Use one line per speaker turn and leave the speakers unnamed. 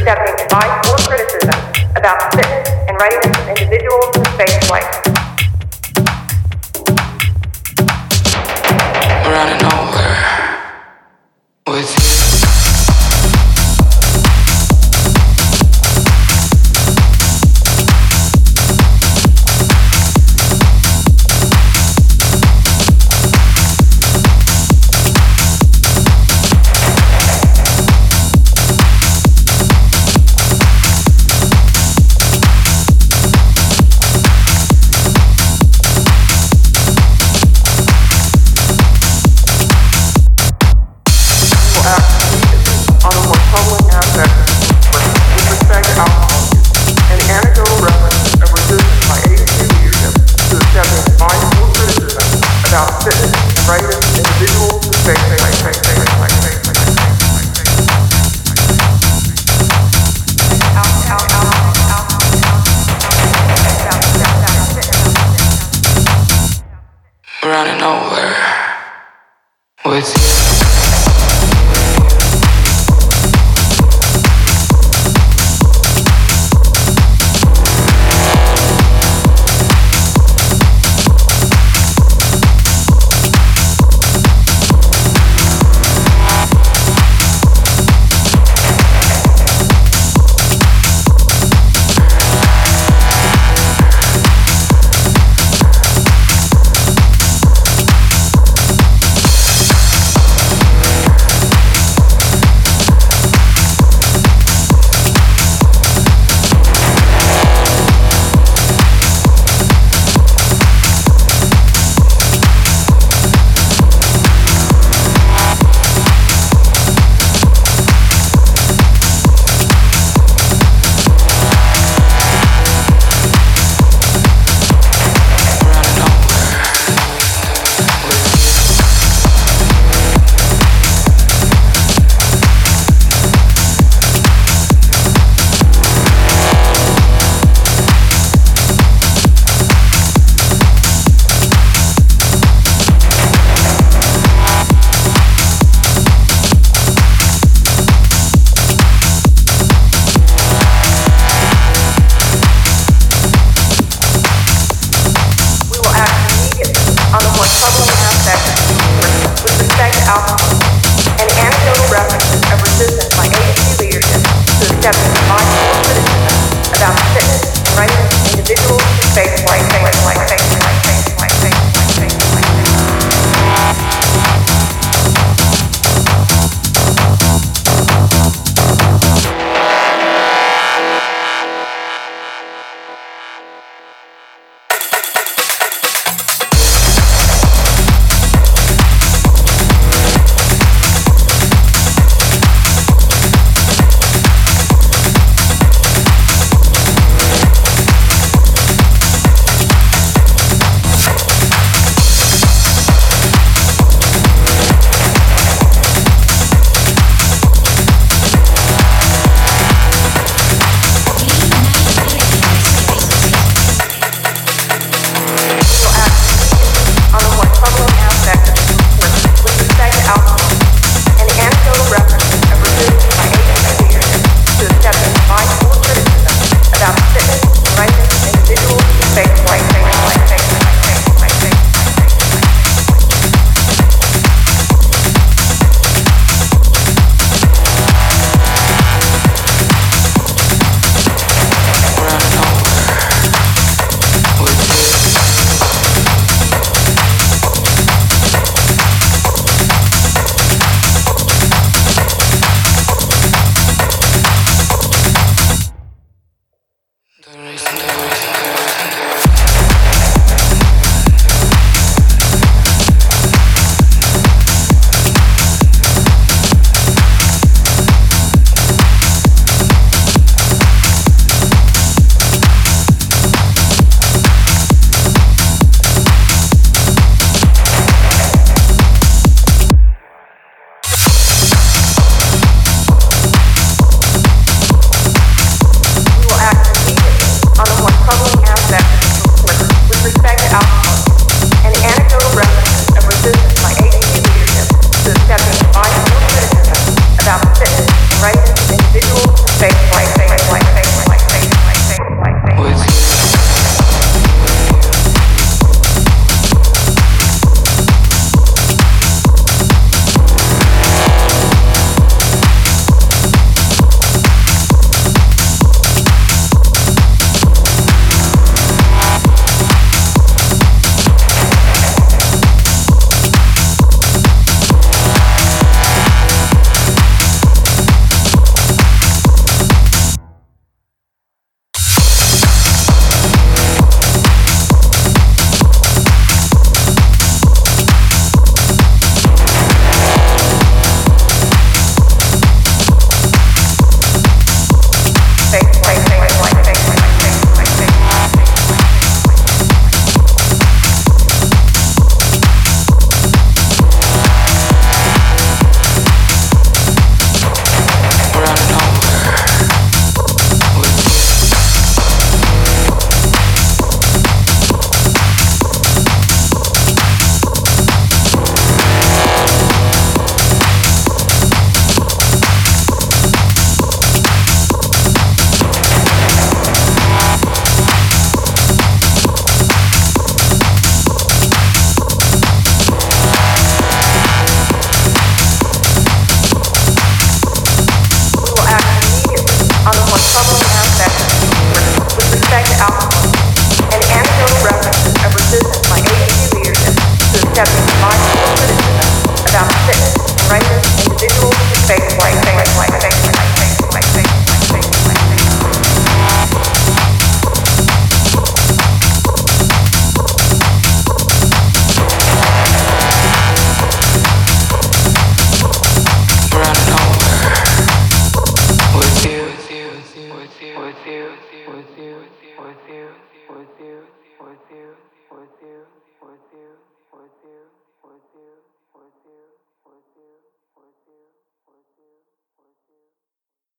accepting advice or criticism about fitness and writing of individuals to space flight.
safe place. With you, with you, with you, with you, with you, with you, with you.